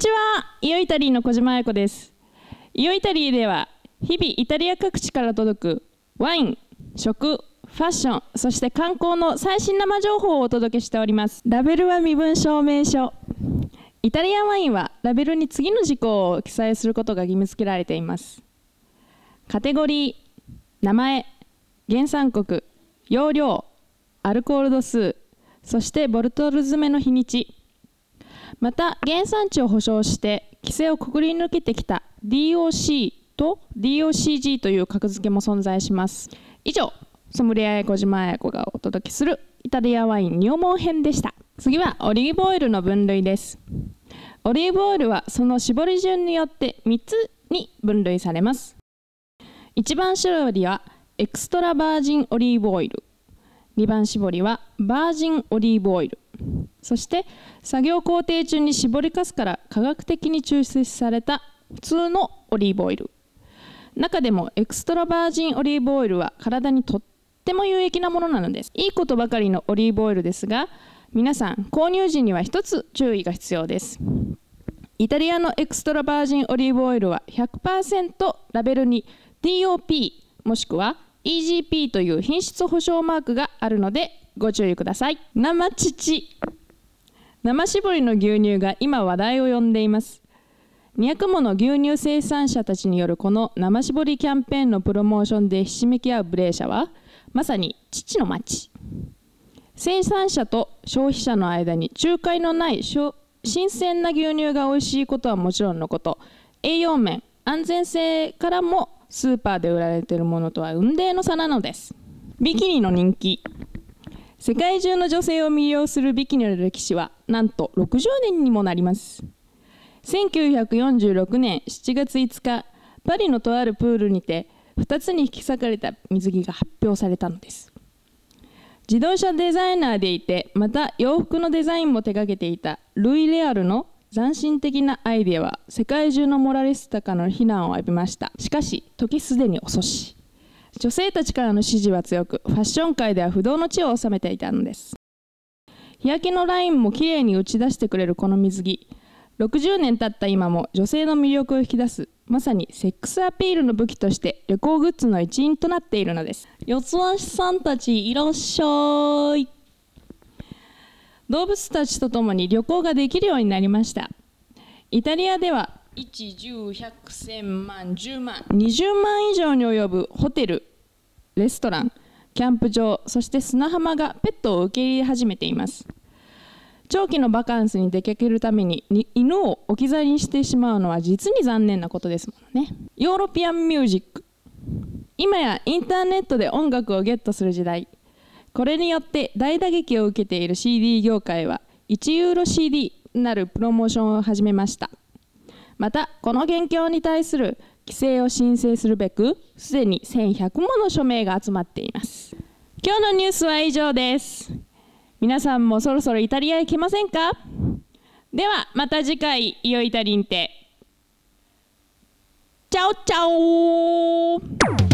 ちは。イオイタリーの小島彩子です。イオイタリーでは日々イタリア各地から届くワイン食ファッションそして観光の最新生情報をお届けしております。ラベルは身分証明書。イタリアワインはラベルに次の事項を記載することが義務付けられています。カテゴリー名前原産国容量アルコール度数そしてボルトル詰めの日にちまた原産地を保証して規制をくぐり抜けてきた DOC と DOCG という格付けも存在します。以上ソムリエ小島彩子がお届けするイタリアワイン入門編でした。次はオリーブオイルの分類です。オリーブオイルはその絞り順によって3つに分類されます。1番絞りはエクストラバージンオリーブオイル2番絞りはバージンオリーブオイルそして作業工程中に絞りかすから科学的に抽出された普通のオリーブオイル。中でもエクストラバージンオリーブオイルは体にとっても有益なものなのです。いいことばかりのオリーブオイルですが皆さん購入時には一つ注意が必要です。イタリアのエクストラバージンオリーブオイルは100%ラベルに DOP もしくは EGP という品質保証マークがあるのでご注意ください。生乳。生搾りの牛乳が今話題を呼んでいます。200もの牛乳生産者たちによるこの生搾りキャンペーンのプロモーションでひしめき合うブレーシャはまさに父の町。生産者と消費者の間に仲介のない新鮮な牛乳が美味しいことはもちろんのこと。栄養面安全性からもスーパーで売られているものとは雲泥の差なのです。ビキニの人気。世界中の女性を魅了するビキニの歴史はなんと60年にもなります。1946年7月5日パリのとあるプールにて2つに引き裂かれた水着が発表されたのです。自動車デザイナーでいてまた洋服のデザインも手掛けていたルイ・レアルの斬新的なアイデアは世界中のモラリスタからの非難を浴びました。しかし時すでに遅し。女性たちからの支持は強くファッション界では不動の地を治めていたのです。日焼けのラインもきれいに打ち出してくれるこの水着。60年経った今も女性の魅力を引き出すまさにセックスアピールの武器として旅行グッズの一員となっているのです。四つ足さんたちいらっしゃい。動物たちと共に旅行ができるようになりました。イタリアでは1、10、100、1000万、10万20万以上に及ぶホテルレストランキャンプ場そして砂浜がペットを受け入れ始めています。長期のバカンスに出かけるために犬を置き去りにしてしまうのは実に残念なことですもんね。ヨーロピアンミュージック。今やインターネットで音楽をゲットする時代。これによって大打撃を受けている CD 業界は1ユーロ CD なるプロモーションを始めました。またこの現況に対する規制を申請するべくすでに1100もの署名が集まっています。今日のニュースは以上です。皆さんもそろそろイタリアへ来ませんか？ではまた次回いよイタリンテチャオチャオ